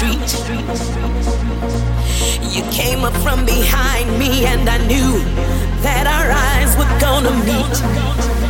street. You came up from behind me, and I knew that our eyes were gonna meet.